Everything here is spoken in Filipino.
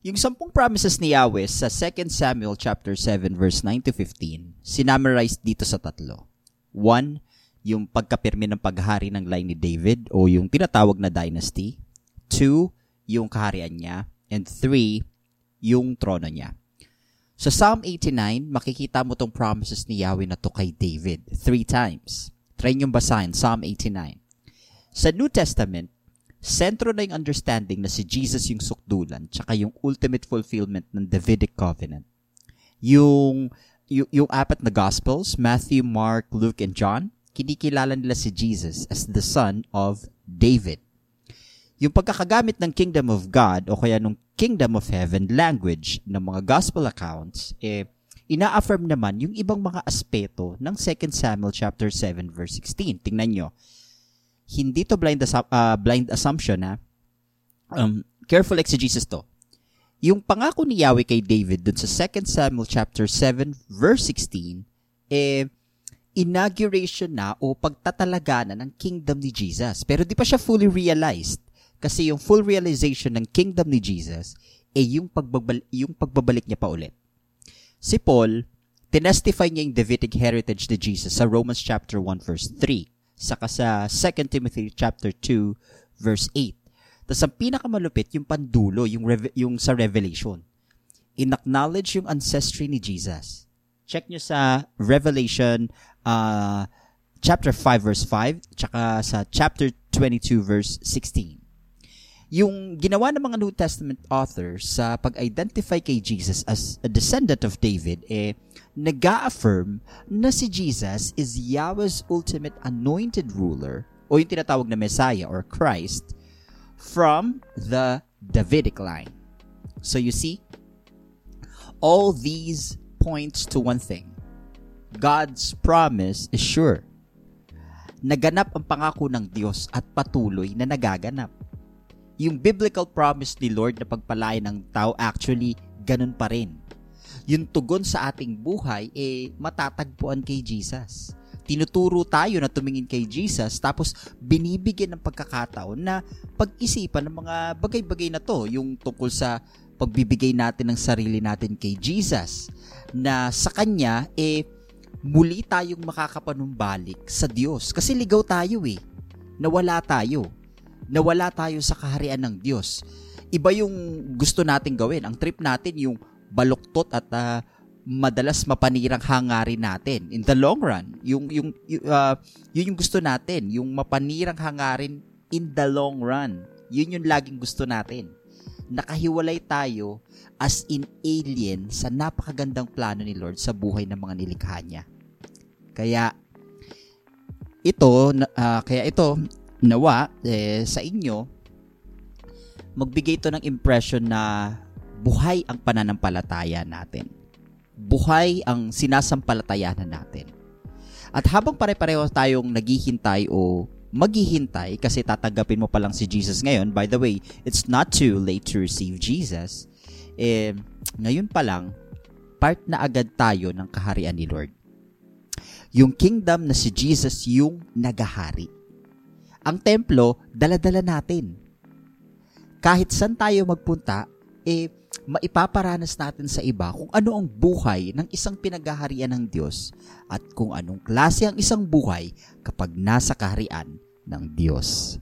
Yung sampung promises ni Yahweh sa 2 Samuel chapter 7 verse 9 to 15, sinamarize dito sa tatlo. One, yung pagkapirmi ng paghari ng line ni David o yung tinatawag na dynasty. Two, yung kaharian niya. And three, yung trono niya. Sa Psalm 89, makikita mo tong promises ni Yahweh na to kay David three times. Try niyong basahin, Psalm 89. Sa New Testament, sentro na yung understanding na si Jesus yung sukdulan tsaka yung ultimate fulfillment ng Davidic covenant. Yung, yung, yung apat na Gospels, Matthew, Mark, Luke, and John, kinikilala nila si Jesus as the son of David. Yung pagkakagamit ng Kingdom of God o kaya nung Kingdom of Heaven language ng mga Gospel accounts, eh, ina-affirm naman yung ibang mga aspeto ng 2 Samuel chapter 7 verse 16. Tingnan nyo hindi to blind, assu- uh, blind assumption na um, careful exegesis to. Yung pangako ni Yahweh kay David dun sa 2 Samuel chapter 7 verse 16 eh inauguration na o pagtatalaga na ng kingdom ni Jesus. Pero di pa siya fully realized kasi yung full realization ng kingdom ni Jesus eh yung, pagbabal- yung pagbabalik niya pa ulit. Si Paul, tinestify niya yung Davidic heritage ni Jesus sa Romans chapter 1 verse 3 saka sa 2 Timothy chapter 2 verse 8. Tapos ang pinakamalupit yung pandulo, yung reve- yung sa Revelation. In-acknowledge yung ancestry ni Jesus. Check nyo sa Revelation uh, chapter 5 verse 5 tsaka sa chapter 22 verse 16 yung ginawa ng mga New Testament authors sa pag-identify kay Jesus as a descendant of David, eh, nag-affirm na si Jesus is Yahweh's ultimate anointed ruler, o yung tinatawag na Messiah or Christ, from the Davidic line. So you see, all these points to one thing. God's promise is sure. Naganap ang pangako ng Diyos at patuloy na nagaganap yung biblical promise ni Lord na pagpalain ng tao actually ganun pa rin. Yung tugon sa ating buhay eh matatagpuan kay Jesus. Tinuturo tayo na tumingin kay Jesus tapos binibigyan ng pagkakataon na pag-isipan ng mga bagay-bagay na to, yung tungkol sa pagbibigay natin ng sarili natin kay Jesus na sa kanya eh muli tayong makakapanumbalik sa Diyos kasi ligaw tayo eh nawala tayo nawala tayo sa kaharian ng Diyos. Iba yung gusto nating gawin. Ang trip natin yung baluktot at uh, madalas mapanirang hangarin natin in the long run. Yung yung uh, yun yung gusto natin, yung mapanirang hangarin in the long run. Yun yung laging gusto natin. Nakahiwalay tayo as in alien sa napakagandang plano ni Lord sa buhay ng mga nilikha niya. Kaya ito uh, kaya ito nawa eh, sa inyo magbigay ito ng impression na buhay ang pananampalataya natin. Buhay ang sinasampalatayanan natin. At habang pare-pareho tayong naghihintay o maghihintay kasi tatanggapin mo pa lang si Jesus ngayon, by the way, it's not too late to receive Jesus, eh, ngayon pa lang, part na agad tayo ng kaharian ni Lord. Yung kingdom na si Jesus yung nagahari ang templo, daladala natin. Kahit saan tayo magpunta, eh, maipaparanas natin sa iba kung ano ang buhay ng isang pinaghaharian ng Diyos at kung anong klase ang isang buhay kapag nasa kaharian ng Diyos.